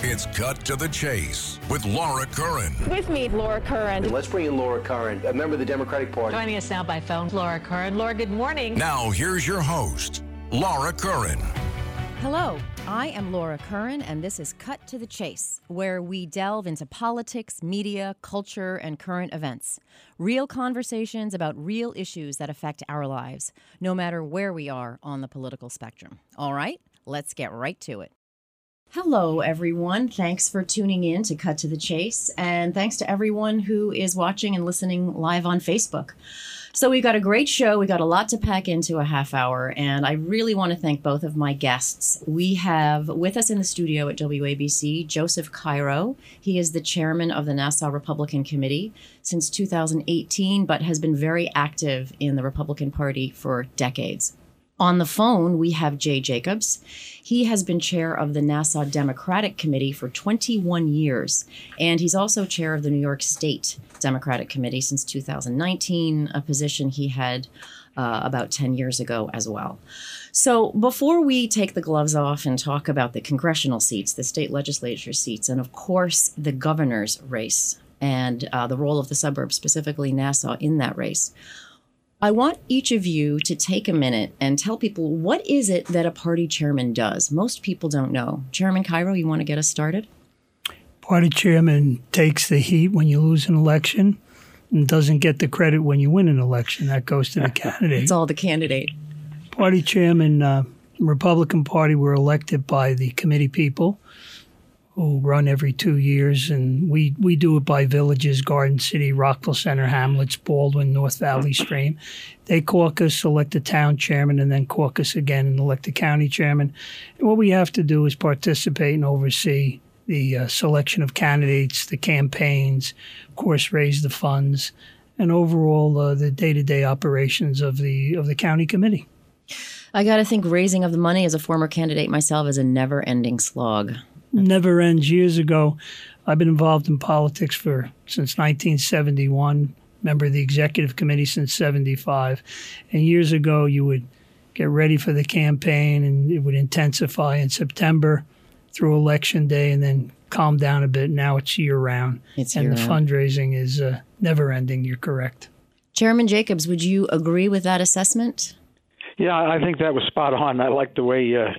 It's Cut to the Chase with Laura Curran. With me, Laura Curran. Let's bring in Laura Curran, a member of the Democratic Party. Joining us now by phone, Laura Curran. Laura, good morning. Now, here's your host, Laura Curran. Hello, I am Laura Curran, and this is Cut to the Chase, where we delve into politics, media, culture, and current events. Real conversations about real issues that affect our lives, no matter where we are on the political spectrum. All right, let's get right to it. Hello, everyone. Thanks for tuning in to Cut to the Chase, and thanks to everyone who is watching and listening live on Facebook. So, we've got a great show. We got a lot to pack into a half hour, and I really want to thank both of my guests. We have with us in the studio at WABC Joseph Cairo. He is the chairman of the Nassau Republican Committee since 2018, but has been very active in the Republican Party for decades. On the phone, we have Jay Jacobs. He has been chair of the Nassau Democratic Committee for 21 years, and he's also chair of the New York State Democratic Committee since 2019, a position he had uh, about 10 years ago as well. So, before we take the gloves off and talk about the congressional seats, the state legislature seats, and of course the governor's race and uh, the role of the suburbs, specifically Nassau, in that race, I want each of you to take a minute and tell people what is it that a party chairman does. Most people don't know. Chairman Cairo, you want to get us started? Party chairman takes the heat when you lose an election and doesn't get the credit when you win an election. That goes to the candidate. It's all the candidate. Party chairman, uh, Republican Party were elected by the committee people who run every two years, and we, we do it by villages, Garden City, Rockville Centre, Hamlets, Baldwin, North Valley Stream. They caucus, elect the town chairman, and then caucus again and elect the county chairman. And what we have to do is participate and oversee the uh, selection of candidates, the campaigns, of course, raise the funds, and overall uh, the day-to-day operations of the of the county committee. I got to think raising of the money as a former candidate myself is a never-ending slog never ends. Years ago, I've been involved in politics for since 1971. Member of the executive committee since 75. And years ago, you would get ready for the campaign, and it would intensify in September through election day, and then calm down a bit. Now it's year round, it's and year the round. fundraising is uh, never ending. You're correct. Chairman Jacobs, would you agree with that assessment? Yeah, I think that was spot on. I like the way uh,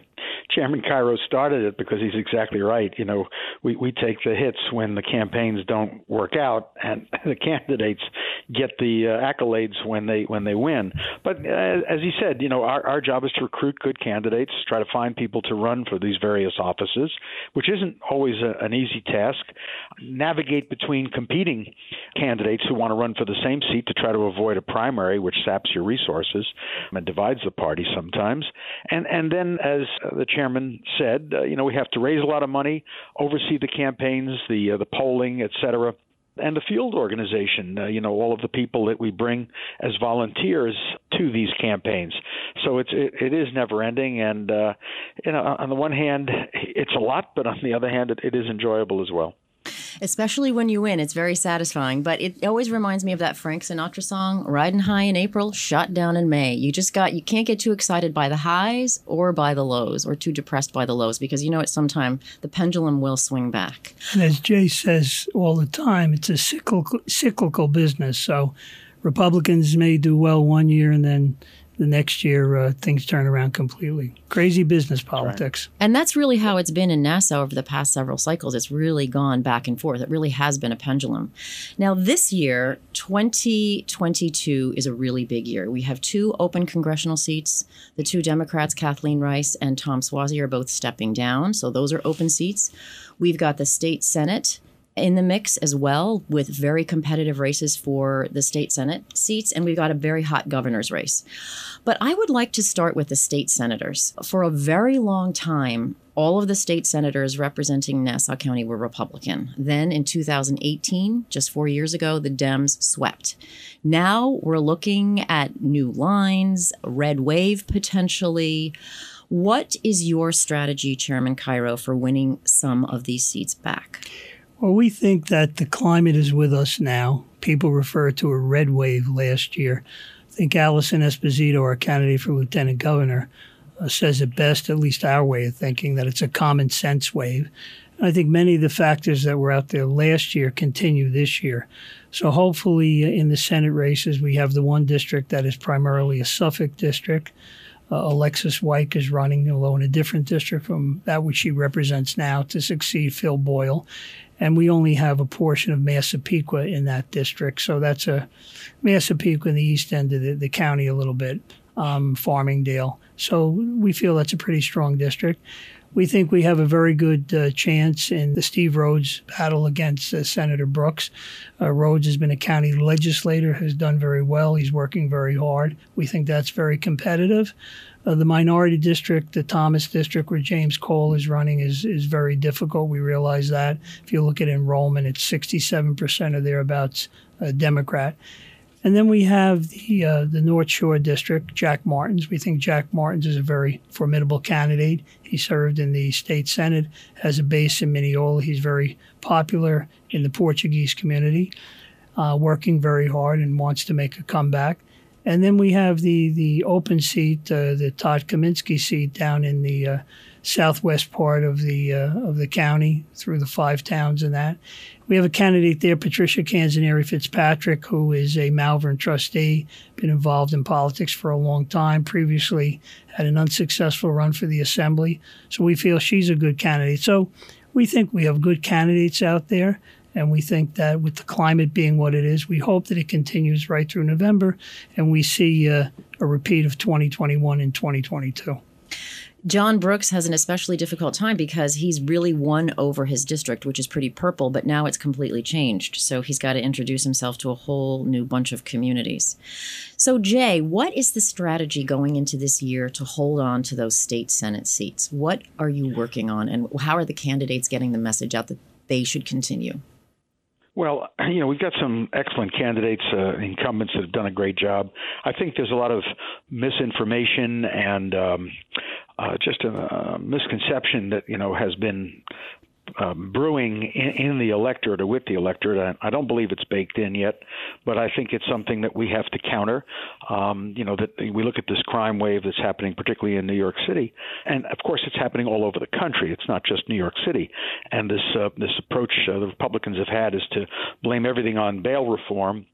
Chairman Cairo started it because he's exactly right. You know, we, we take the hits when the campaigns don't work out, and the candidates get the uh, accolades when they when they win. But uh, as he said, you know, our, our job is to recruit good candidates, try to find people to run for these various offices, which isn't always a, an easy task. Navigate between competing candidates who want to run for the same seat to try to avoid a primary, which saps your resources and divides the party sometimes. And and then, as the chairman said, uh, you know, we have to raise a lot of money, oversee the campaigns, the uh, the polling, et cetera and the field organization, uh, you know, all of the people that we bring as volunteers to these campaigns. So it's it, it is never ending, and uh, you know, on the one hand, it's a lot, but on the other hand, it, it is enjoyable as well especially when you win. It's very satisfying. But it always reminds me of that Frank Sinatra song, "Riding High in April, Shot Down in May." You just got you can't get too excited by the highs or by the lows, or too depressed by the lows, because you know at some time the pendulum will swing back. And as Jay says all the time, it's a cyclical cyclical business. So Republicans may do well one year and then the next year uh, things turn around completely. Crazy business politics. Right. And that's really how it's been in Nassau over the past several cycles. It's really gone back and forth. It really has been a pendulum. Now, this year, 2022 is a really big year. We have two open congressional seats. The two Democrats, Kathleen Rice and Tom Suozzi, are both stepping down. So those are open seats. We've got the state Senate in the mix as well, with very competitive races for the state Senate seats. And we've got a very hot governor's race. But I would like to start with the state senators. For a very long time, all of the state senators representing Nassau County were Republican. Then in 2018, just four years ago, the Dems swept. Now we're looking at new lines, red wave potentially. What is your strategy, Chairman Cairo, for winning some of these seats back? Well, we think that the climate is with us now. People refer to a red wave last year. I think Alison Esposito, our candidate for lieutenant governor, uh, says it best, at least our way of thinking, that it's a common sense wave. And I think many of the factors that were out there last year continue this year. So hopefully, uh, in the Senate races, we have the one district that is primarily a Suffolk district. Uh, Alexis Weik is running, although in a different district from that which she represents now, to succeed Phil Boyle. And we only have a portion of Massapequa in that district. So that's a Massapequa in the east end of the, the county a little bit, um, Farmingdale. So we feel that's a pretty strong district. We think we have a very good uh, chance in the Steve Rhodes battle against uh, Senator Brooks. Uh, Rhodes has been a county legislator, has done very well. He's working very hard. We think that's very competitive. Uh, the minority district, the Thomas district, where James Cole is running, is is very difficult. We realize that. If you look at enrollment, it's 67% or thereabouts uh, Democrat. And then we have the uh, the North Shore district, Jack Martins. We think Jack Martins is a very formidable candidate. He served in the state senate, has a base in Mineola. He's very popular in the Portuguese community, uh, working very hard and wants to make a comeback. And then we have the the open seat, uh, the Todd Kaminsky seat down in the uh, southwest part of the uh, of the county through the five towns and that. We have a candidate there, Patricia Canzoneri Fitzpatrick, who is a Malverne trustee, been involved in politics for a long time. Previously, had an unsuccessful run for the assembly, so we feel she's a good candidate. So we think we have good candidates out there. And we think that with the climate being what it is, we hope that it continues right through November and we see uh, a repeat of 2021 and 2022. John Brooks has an especially difficult time because he's really won over his district, which is pretty purple, but now it's completely changed. So he's got to introduce himself to a whole new bunch of communities. So, Jay, what is the strategy going into this year to hold on to those state Senate seats? What are you working on, and how are the candidates getting the message out that they should continue? Well, you know, we've got some excellent candidates, uh, incumbents that have done a great job. I think there's a lot of misinformation and um, uh, just a, a misconception that you know has been um, brewing in, in, the electorate or with the electorate. I, I, don't believe it's baked in yet, but I think it's something that we have to counter. Um, you know, that we look at this crime wave that's happening, particularly in New York City, and of course it's happening all over the country. It's not just New York City. And this uh, this approach uh, the Republicans have had is to blame everything on bail reform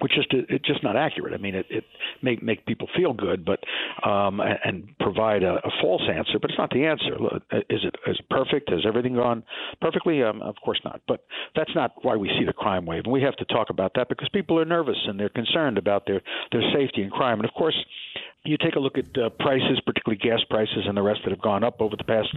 which just it's just not accurate. I mean, it, it may make people feel good, but um, and provide a, a false answer, but it's not the answer. Is it is it perfect? Has everything gone perfectly? Um, of course not. But that's not why we see the crime wave, and we have to talk about that because people are nervous and they're concerned about their their safety and crime. And of course, you take a look at uh, prices, particularly gas prices and the rest that have gone up over the past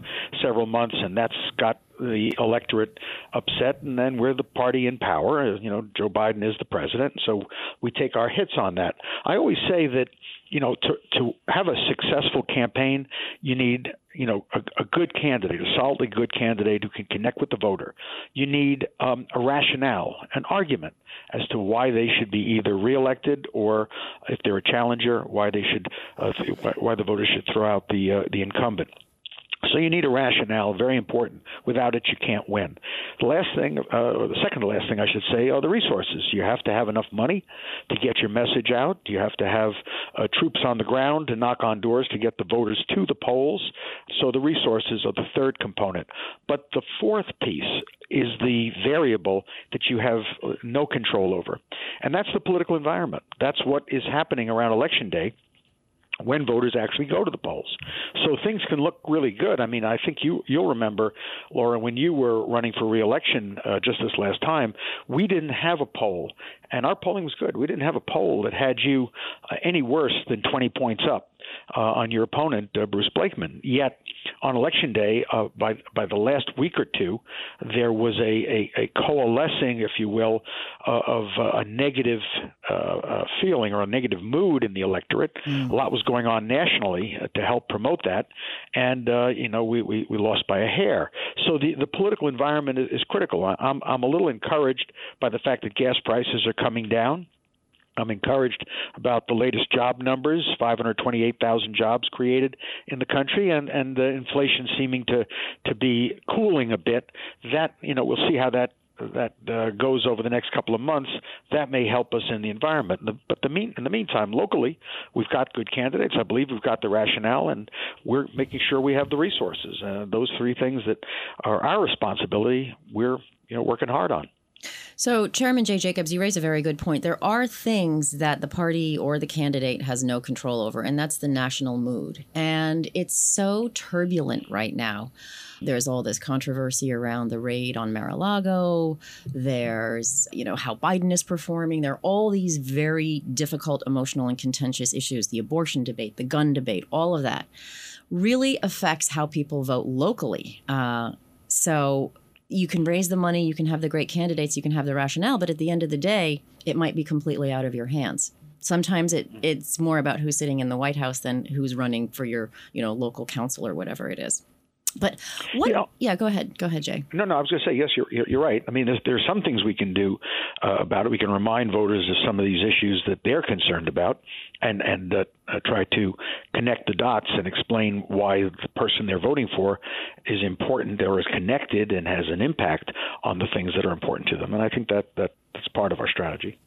several months, and that's got the electorate upset. And then we're the party in power. Uh, you know, Joe Biden is the president, so we take our hits on that. I always say that you know, to to have a successful campaign, you need you know a, a good candidate, a solidly good candidate who can connect with the voter. You need um, a rationale, an argument as to why they should be either reelected or, if they're a challenger, why they should uh, why the voters should throw out the uh, the incumbent. So you need a rationale, very important. Without it, you can't win. The last thing, uh, or the second to last thing I should say, are the resources. You have to have enough money to get your message out. You have to have uh, troops on the ground to knock on doors to get the voters to the polls. So the resources are the third component. But the fourth piece is the variable that you have uh, no control over, and that's the political environment. That's what is happening around election day when voters actually go to the polls. So things can look really good. I mean, I think you you'll remember, Laura, when you were running for reelection uh, just this last time, we didn't have a poll, and our polling was good. We didn't have a poll that had you uh, any worse than 20 points up. Uh, on your opponent, uh, Bruce Blakeman. Yet, on election day, uh, by by the last week or two, there was a, a, a coalescing, if you will, uh, of uh, a negative uh, uh, feeling or a negative mood in the electorate. Mm. A lot was going on nationally to help promote that, and uh, you know we, we, we lost by a hair. So the the political environment is, is critical. I'm I'm a little encouraged by the fact that gas prices are coming down. I'm encouraged about the latest job numbers 528,000 jobs created in the country, and, and the inflation seeming to, to be cooling a bit. That, you know, we'll see how that that uh, goes over the next couple of months, that may help us in the environment. But the mean, in the meantime, locally, we've got good candidates. I believe we've got the rationale, and we're making sure we have the resources. Uh, those three things that are our responsibility, we're you know working hard on. So, Chairman Jay Jacobs, you raise a very good point. There are things that the party or the candidate has no control over, and that's the national mood. And it's so turbulent right now. There's all this controversy around the raid on Mar-a-Lago. There's, you know, how Biden is performing. There are all these very difficult, emotional, and contentious issues the abortion debate, the gun debate, all of that really affects how people vote locally. Uh, so, you can raise the money, you can have the great candidates, you can have the rationale, but at the end of the day, it might be completely out of your hands. Sometimes it, it's more about who's sitting in the White House than who's running for your, you know, local council or whatever it is. But what? You know, yeah, go ahead. Go ahead, Jay. No, no, I was going to say yes. You're you're right. I mean, there's there's some things we can do uh, about it. We can remind voters of some of these issues that they're concerned about, and and uh, uh, try to connect the dots and explain why the person they're voting for is important or is connected and has an impact on the things that are important to them. And I think that that that's part of our strategy.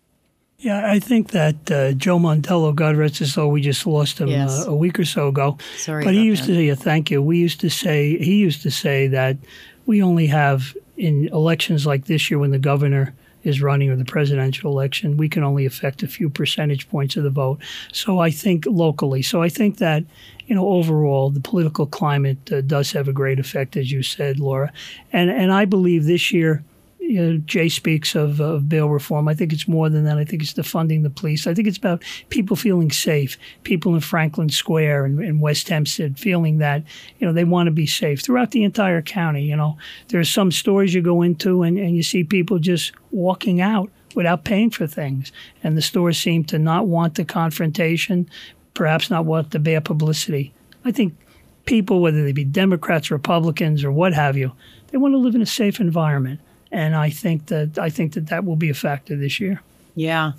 Yeah, I think that uh, Joe Mondello, God rest his soul, we just lost him yes. uh, a week or so ago. Sorry, but he used that. to say, yeah, "Thank you." We used to say he used to say that we only have in elections like this year when the governor is running or the presidential election, we can only affect a few percentage points of the vote. So I think locally. So I think that you know overall the political climate uh, does have a great effect, as you said, Laura, and and I believe this year you know, Jay speaks of, of bail reform. I think it's more than that. I think it's defunding the police. I think it's about people feeling safe, people in Franklin Square and, and West Hempstead feeling that, you know, they want to be safe throughout the entire county. You know, there are some stores you go into and, and you see people just walking out without paying for things. And the stores seem to not want the confrontation, perhaps not want the bad publicity. I think people, whether they be Democrats, Republicans, or what have you, they want to live in a safe environment and I think that I think that that will be a factor this year. Yeah.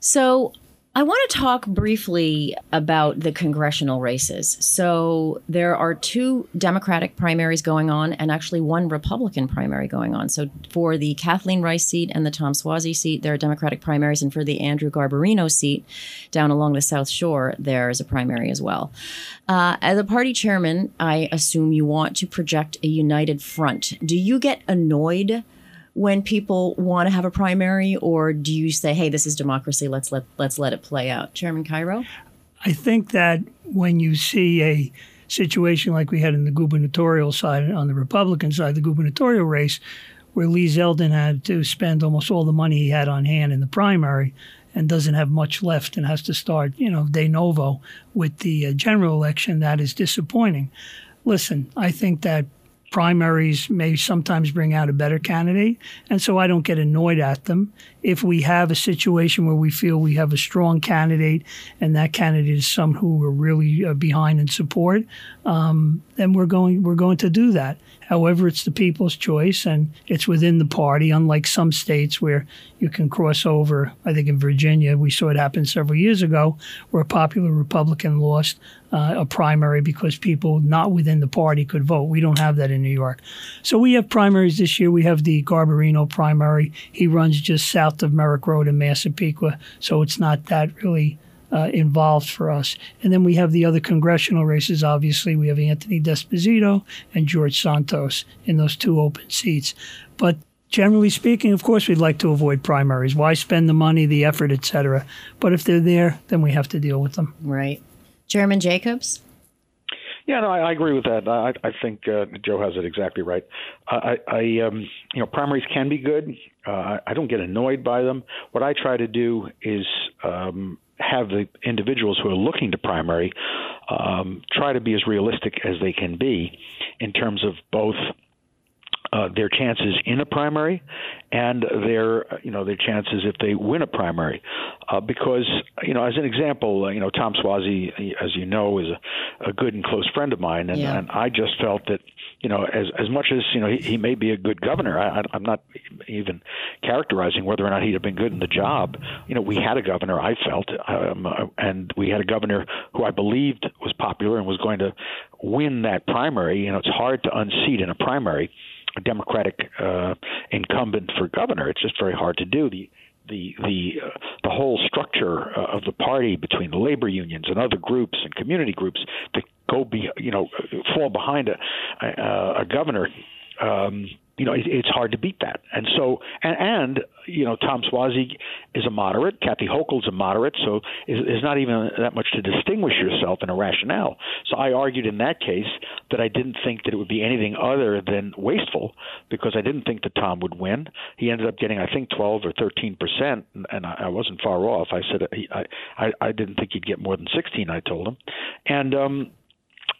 So I want to talk briefly about the congressional races. So there are two Democratic primaries going on, and actually one Republican primary going on. So for the Kathleen Rice seat and the Tom Suozzi seat, there are Democratic primaries, and for the Andrew Garbarino seat down along the South Shore, there is a primary as well. Uh, as a party chairman, I assume you want to project a united front. Do you get annoyed? When people want to have a primary, or do you say, "Hey, this is democracy. Let's let let's let it play out"? Chairman Cairo. I think that when you see a situation like we had in the gubernatorial side, on the Republican side, the gubernatorial race, where Lee Zeldin had to spend almost all the money he had on hand in the primary and doesn't have much left and has to start, you know, de novo with the uh, general election, that is disappointing. Listen, I think that primaries may sometimes bring out a better candidate. And so I don't get annoyed at them. If we have a situation where we feel we have a strong candidate and that candidate is someone who we're really uh, behind and support, um, then we're going we're going to do that. However, it's the people's choice and it's within the party, unlike some states where you can cross over. I think in Virginia, we saw it happen several years ago where a popular Republican lost uh, a primary because people not within the party could vote. We don't have that in New York. So we have primaries this year. We have the Garbarino primary. He runs just south of Merrick Road in Massapequa, so it's not that really uh, involved for us. And then we have the other congressional races. Obviously, we have Anthony D'Esposito and George Santos in those two open seats. But generally speaking, of course, we'd like to avoid primaries. Why spend the money, the effort, etc. But if they're there, then we have to deal with them. Right. Chairman Jacobs. Yeah, no, I, I agree with that. I, I think uh, Joe has it exactly right. I, I um, you know, primaries can be good. Uh, I, I don't get annoyed by them. What I try to do is um, have the individuals who are looking to primary um, try to be as realistic as they can be in terms of both uh, their chances in a primary and their you know their chances if they win a primary uh, because you know as an example uh, you know Tom Suozzi as you know is a, a good and close friend of mine and, yeah. and I just felt that you know as as much as you know he, he may be a good governor I, I'm not even characterizing whether or not he'd have been good in the job you know we had a governor I felt um, uh, and we had a governor who I believed was popular and was going to win that primary you know it's hard to unseat in a primary a Democratic uh, incumbent for governor. It's just very hard to do. The the the uh, the whole structure uh, of the party between the labor unions and other groups and community groups to go be you know fall behind a a, a governor um, you know, it, it's hard to beat that. And so, and, and you know, Tom Suozzi is a moderate. Kathy Hochul's a moderate. So there's not even that much to distinguish yourself in a rationale. So I argued in that case that I didn't think that it would be anything other than wasteful because I didn't think that Tom would win. He ended up getting, I think, 12 or 13 percent, and I, I wasn't far off. I said I, I I didn't think he'd get more than 16. I told him, and um,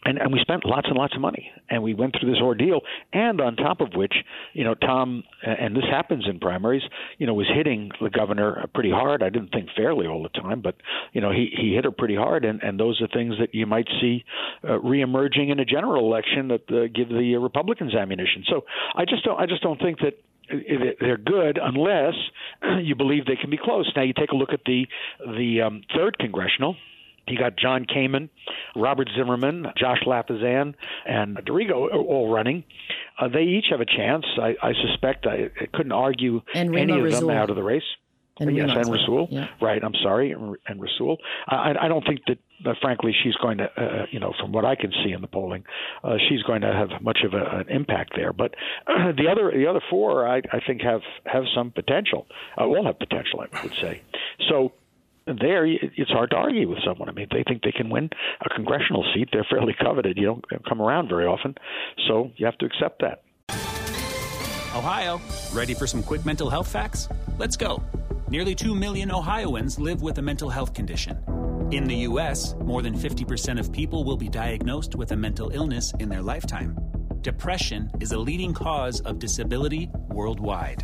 and, and we spent lots and lots of money. And we went through this ordeal. And on top of which you know tom and this happens in primaries you know was hitting the governor pretty hard. I didn't think fairly all the time but you know he he hit her pretty hard. And and those are things that you might see uh, reemerging in a general election that uh, give the republicans ammunition. So i just don't i just don't think that they're good unless you believe they can be close. Now you take a look at the the um, third congressional, you got Jon Kaiman, Robert Zimmerman, Josh Lafazan, and D'Arrigo all running. Uh, they each have a chance. I, I suspect I, I, couldn't argue any of them out of the race. And yes, and Rasool. Yeah. Right. I'm sorry, and, Rasool. I, I don't think that, uh, frankly, she's going to, uh, you know, from what I can see in the polling, uh, she's going to have much of a, an impact there. But uh, the other, the other four, I, I think have have some potential. Uh, all have potential, I would say. So there it's hard to argue with someone. I mean, they think they can win a congressional seat. They're fairly coveted. You don't come around very often, so you have to accept that. Ohio, ready for some quick mental health facts? Let's go. Nearly 2 million Ohioans live with a mental health condition. In the U.S., more than 50% of people will be diagnosed with a mental illness in their lifetime. Depression is a leading cause of disability worldwide.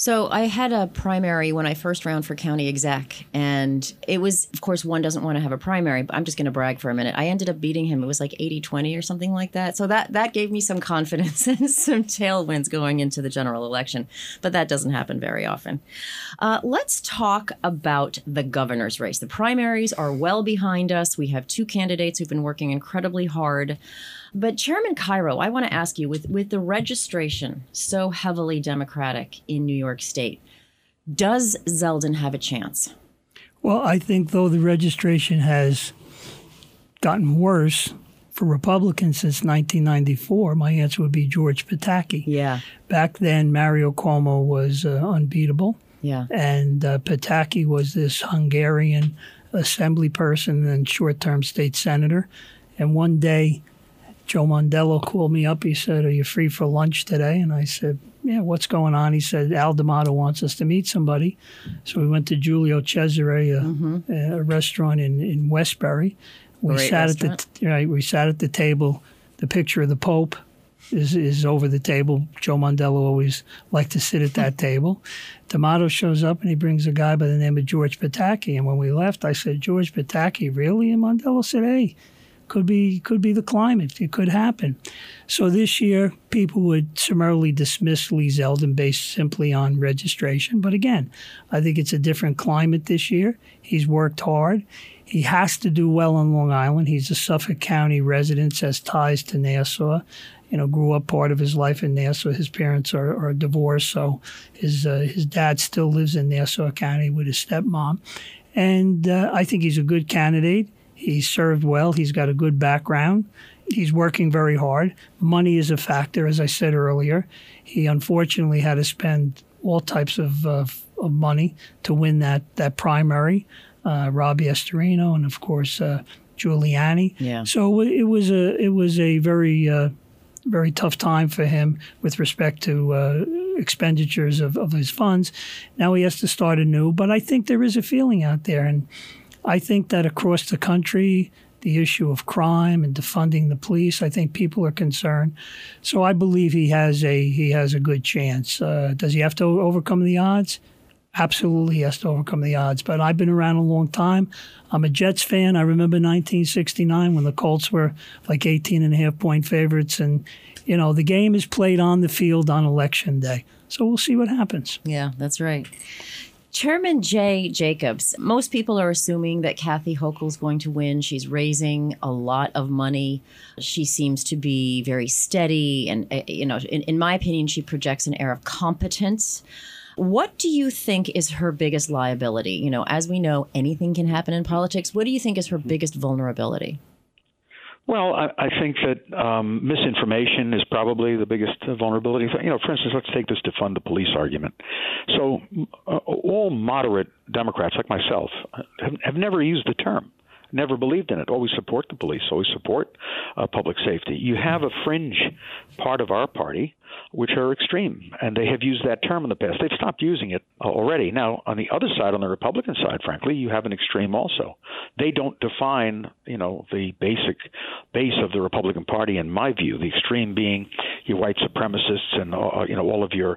So I had a primary when I first ran for county exec, and it was, of course, one doesn't want to have a primary, but I'm just going to brag for a minute. I ended up beating him. It was like 80-20 or something like that. So that that gave me some confidence and some tailwinds going into the general election, but that doesn't happen very often. Uh, let's talk about the governor's race. The primaries are well behind us. We have two candidates who've been working incredibly hard. But Chairman Cairo, I want to ask you with, with the registration so heavily Democratic in New York State, does Zeldin have a chance? Well, I think though the registration has gotten worse for Republicans since 1994, my answer would be George Pataki. Yeah. Back then, Mario Cuomo was uh, unbeatable. Yeah. And uh, Pataki was this Hungarian assembly person and short term state senator. And one day, Joe Mondello called me up. He said, Are you free for lunch today? And I said, Yeah, what's going on? He said, Al D'Amato wants us to meet somebody. So we went to Giulio Cesare, a, mm-hmm. a restaurant in, in Westbury. We Great sat restaurant. at the right. We sat at the table. The picture of the Pope is is over the table. Joe Mondello always liked to sit at that table. D'Amato shows up and he brings a guy by the name of George Pataki. And when we left, I said, George Pataki, really? And Mondello said, Hey, could be could be the climate. It could happen. So this year, people would summarily dismiss Lee Zeldin based simply on registration. But again, I think it's a different climate this year. He's worked hard. He has to do well on Long Island. He's a Suffolk County resident, has ties to Nassau. You know, grew up part of his life in Nassau. His parents are, are divorced, so his uh, his dad still lives in Nassau County with his stepmom. And uh, I think he's a good candidate. He's served well. He's got a good background. He's working very hard. Money is a factor, as I said earlier. He unfortunately had to spend all types of, uh, of money to win that, that primary. Uh, Robbie Astorino and, of course, uh, Giuliani. Yeah. So it was a it was a very uh, very tough time for him with respect to uh, expenditures of, of his funds. Now he has to start anew, but I think there is a feeling out there, and I think that across the country, the issue of crime and defunding the police, I think people are concerned. So I believe he has a he has a good chance. Uh, does he have to overcome the odds? Absolutely, he has to overcome the odds. But I've been around a long time. I'm a Jets fan. I remember 1969 when the Colts were like 18 and a half point favorites. And, you know, the game is played on the field on election day. So we'll see what happens. Yeah, that's right. Chairman Jay Jacobs, most people are assuming that Kathy Hochul's going to win. She's raising a lot of money. She seems to be very steady. And, uh, you know, in, in my opinion, she projects an air of competence. What do you think is her biggest liability? You know, as we know, anything can happen in politics. What do you think is her biggest vulnerability? Well, I, I think that um, misinformation is probably the biggest vulnerability. You know, for instance, let's take this defund the police argument. So, uh, all moderate Democrats like myself have, have never used the term never believed in it. Always support the police. Always support uh, public safety. You have a fringe part of our party which are extreme, and they have used that term in the past. They've stopped using it already. Now, on the other side, on the Republican side, frankly, you have an extreme also. They don't define, you know, the basic base of the Republican Party, in my view. The extreme being your white supremacists and uh, you know all of your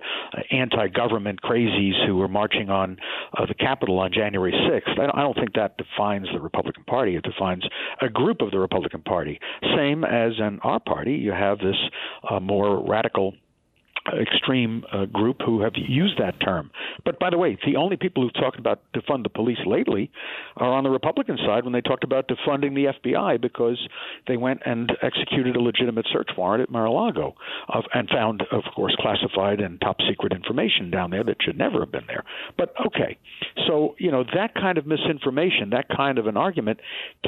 anti-government crazies who were marching on uh, the Capitol on January 6th. I don't think that defines the Republican Party. It defines a group of the Republican Party. Same as in our party, you have this uh, more radical extreme uh, group who have used that term. But by the way, the only people who've talked about defund the police lately are on the Republican side when they talked about defunding the FBI because they went and executed a legitimate search warrant at Mar-a-Lago of, and found, of course, classified and top secret information down there that should never have been there. But okay, so you know that kind of misinformation, that kind of an argument,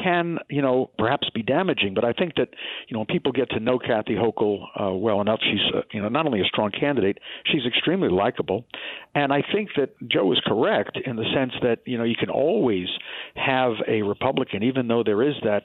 can you know perhaps be damaging. But I think that you know when people get to know Kathy Hochul uh, well enough, she's uh, you know not only a strong strong candidate. She's extremely likable, and I think that Joe is correct in the sense that you know you can always have a Republican, even though there is that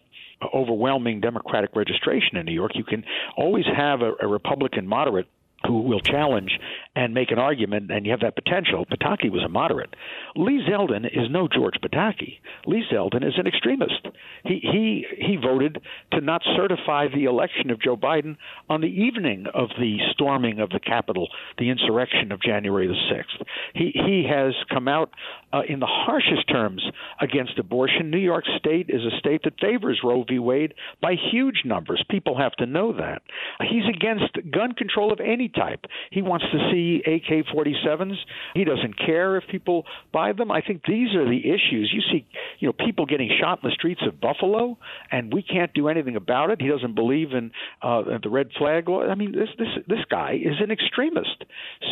overwhelming Democratic registration in New York. You can always have a, a Republican moderate who will challenge and make an argument, and you have that potential. Pataki was a moderate. Lee Zeldin is no George Pataki. Lee Zeldin is an extremist. He he he voted to not certify the election of Joe Biden on the evening of the storming of the Capitol, the insurrection of January the sixth. He he has come out uh, in the harshest terms against abortion. New York State is a state that favors Roe v. Wade by huge numbers. People have to know that. He's against gun control of any type. He wants to see AK 47s. He doesn't care if people buy them. I think these are the issues. You see, you know, people getting shot in the streets of Buffalo, and we can't do anything about it. He doesn't believe in uh, the red flag law. I mean, this this this guy is an extremist.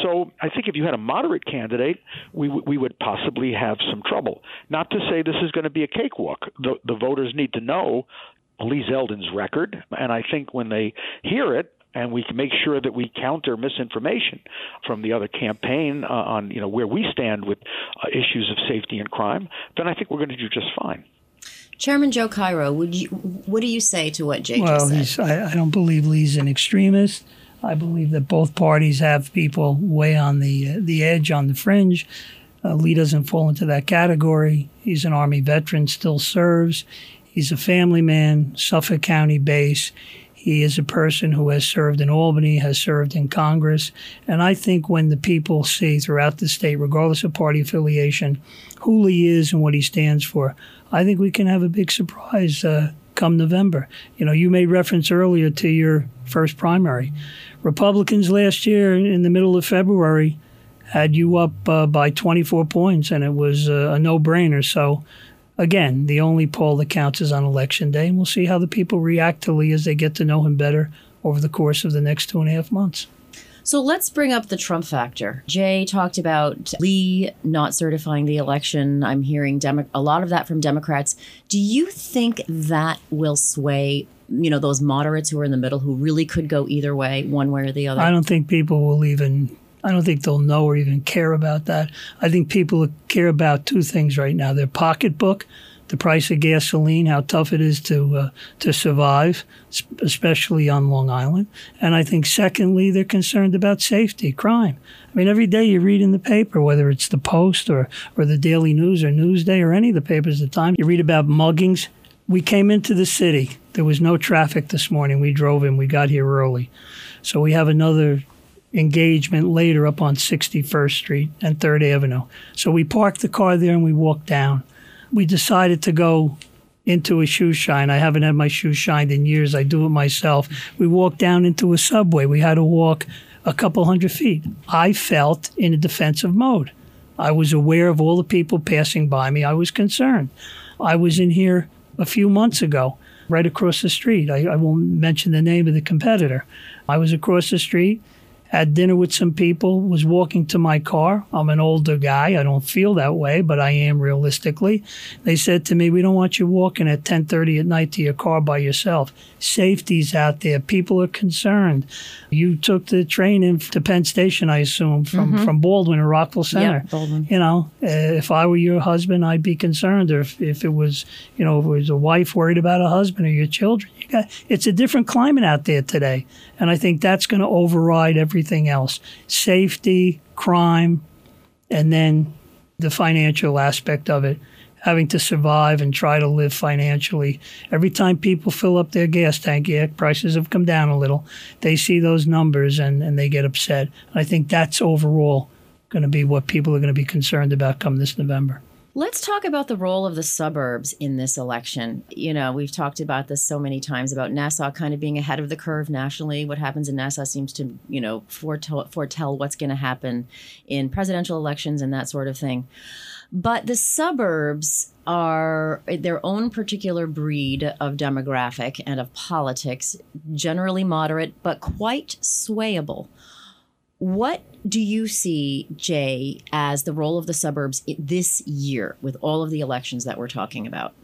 So I think if you had a moderate candidate, we we would possibly have some trouble. Not to say this is going to be a cakewalk. The the voters need to know Lee Zeldin's record, and I think when they hear it, and we can make sure that we counter misinformation from the other campaign uh, on you know where we stand with uh, issues of safety and crime, then I think we're going to do just fine. Chairman Joe Cairo, would you what do you say to what Jake well, just said? I, I don't believe Lee's an extremist. I believe that both parties have people way on the uh, the edge, on the fringe. Uh, Lee doesn't fall into that category. He's an Army veteran, still serves. He's a family man, Suffolk County base. He is a person who has served in Albany, has served in Congress. And I think when the people see throughout the state, regardless of party affiliation, who he is and what he stands for, I think we can have a big surprise uh, come November. You know, you made reference earlier to your first primary. Republicans last year in the middle of February had you up uh, by 24 points, and it was uh, a no brainer. So, again, the only poll that counts is on election day, and we'll see how the people react to Lee as they get to know him better over the course of the next two and a half months. So let's bring up the Trump factor. Jay talked about Lee not certifying the election. I'm hearing Demo- a lot of that from Democrats. Do you think that will sway, you know, those moderates who are in the middle who really could go either way, one way or the other? I don't think people will even I don't think they'll know or even care about that. I think people care about two things right now their pocketbook, the price of gasoline, how tough it is to uh, to survive, especially on Long Island. And I think, secondly, they're concerned about safety, crime. I mean, every day you read in the paper, whether it's the Post or or the Daily News or Newsday or any of the papers at the time, you read about muggings. We came into the city. There was no traffic this morning. We drove in. We got here early, so we have another engagement later up on 61st Street and 3rd Avenue. So we parked the car there and we walked down we decided to go into a shoe shine. I haven't had my shoes shined in years. I do it myself. We walked down into a subway. We had to walk a couple hundred feet. I felt in a defensive mode. I was aware of all the people passing by me. I was concerned. I was in here a few months ago, right across the street. I, I won't mention the name of the competitor. I was across the street had dinner with some people, was walking to my car. I'm an older guy. I don't feel that way, but I am realistically. They said to me, "We don't want you walking at 10:30 at night to your car by yourself. Safety's out there. People are concerned. You took the train in to Penn Station, I assume, from mm-hmm. from Baldwin or Rockville Centre. Yeah, Baldwin. You know, uh, if I were your husband, I'd be concerned. Or if, if it was, you know, if it was a wife worried about a husband or your children, got, it's a different climate out there today, and I think that's going to override everything else safety, crime, and then the financial aspect of it. Having to survive and try to live financially. Every time people fill up their gas tank, yeah, prices have come down a little. They see those numbers and, and they get upset. I think that's overall going to be what people are going to be concerned about come this November. Let's talk about the role of the suburbs in this election. You know, we've talked about this so many times about Nassau kind of being ahead of the curve nationally. What happens in Nassau seems to, you know, foretell, foretell what's going to happen in presidential elections and that sort of thing. But the suburbs are their own particular breed of demographic and of politics, generally moderate, but quite swayable. What do you see, Jay, as the role of the suburbs this year with all of the elections that we're talking about?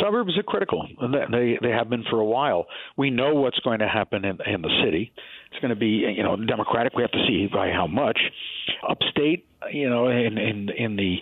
Suburbs are critical, they they have been for a while. We know what's going to happen in, in the city. It's going to be, you know, Democratic. We have to see by how much. Upstate, you know, in in in the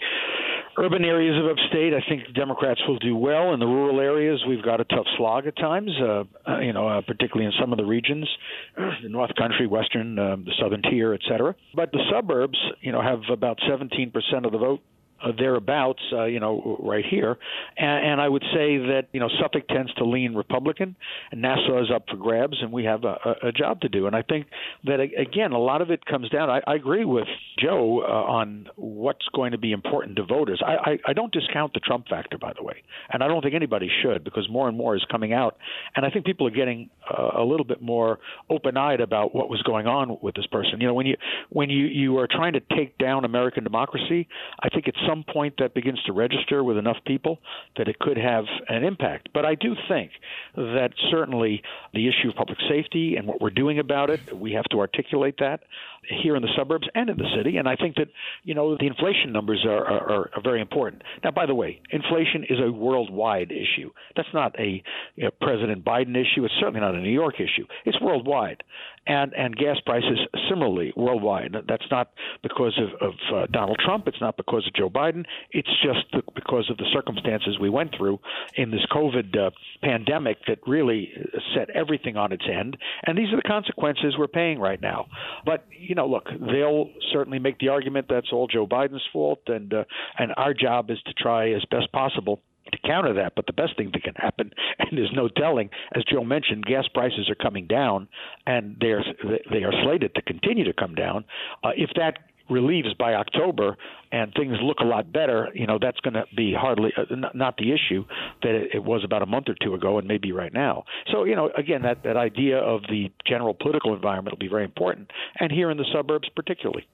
urban areas of upstate, I think the Democrats will do well. In the rural areas, we've got a tough slog at times. Uh, uh, you know, uh, particularly in some of the regions, the North Country, Western, uh, the Southern Tier, et cetera. But the suburbs, you know, have about 17% of the vote uh, thereabouts, uh, you know, right here. And, and I would say that you know Suffolk tends to lean Republican, and Nassau is up for grabs, and we have a, a job to do. And I think that again, a lot of it comes down. I, I agree with Joe uh, on what's going to be important to voters. I, I, I don't discount the Trump factor, by the way, and I don't think anybody should because more and more is coming out, and I think people are getting uh, a little bit more open-eyed about what was going on with this person. You know, when you when you you are trying to take down American democracy, I think it's some point that begins to register with enough people that it could have an impact. But I do think that certainly the issue of public safety and what we're doing about it, we have to articulate that here in the suburbs and in the city. And I think that you know the inflation numbers are, are, are very important. Now, by the way, inflation is a worldwide issue. That's not a you know, President Biden issue. It's certainly not a New York issue. It's worldwide, and and gas prices similarly worldwide. That's not because of, of uh, Donald Trump. It's not because of Joe Biden. It's just the, because of the circumstances we went through in this COVID uh, pandemic that really set everything on its end. And these are the consequences we're paying right now. But you know, look, they'll certainly make the argument that's all Joe Biden's fault, and uh, and our job is to try as best possible counter that. But the best thing that can happen, and there's no telling, as Joe mentioned, gas prices are coming down, and they're they are slated to continue to come down. Uh, if that relieves by October and things look a lot better, you know, that's going to be hardly uh, not the issue that it was about a month or two ago and maybe right now. So, you know, again, that, that idea of the general political environment will be very important, and here in the suburbs particularly.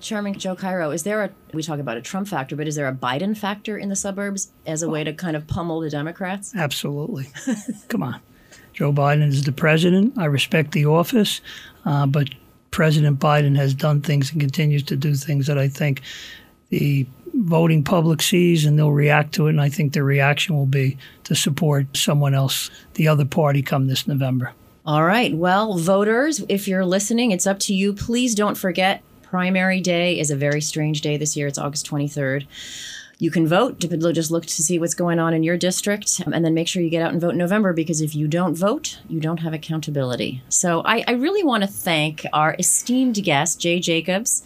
Chairman Joe Cairo, is there a, we talk about a Trump factor, but is there a Biden factor in the suburbs as a way to kind of pummel the Democrats? Absolutely. Come on. Joe Biden is the president. I respect the office, uh, but President Biden has done things and continues to do things that I think the voting public sees and they'll react to it. And I think the reaction will be to support someone else, the other party, come this November. All right. Well, voters, if you're listening, it's up to you. Please don't forget primary day is a very strange day this year. It's August 23rd. you can vote. Just look to see what's going on in your district, and then make sure you get out and vote in November because if you don't vote, you don't have accountability. So I, I really want to thank our esteemed guest, Jay Jacobs.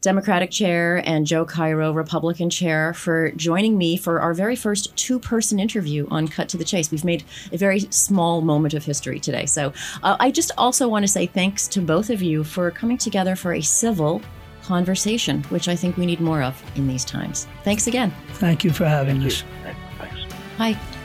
Democratic chair, and Joe Cairo, Republican chair, for joining me for our very first two person interview on Cut to the Chase. We've made a very small moment of history today. So uh, I just also want to say thanks to both of you for coming together for a civil conversation, which I think we need more of in these times. Thanks again. Thank you for having Thank us. You. Thanks. Bye.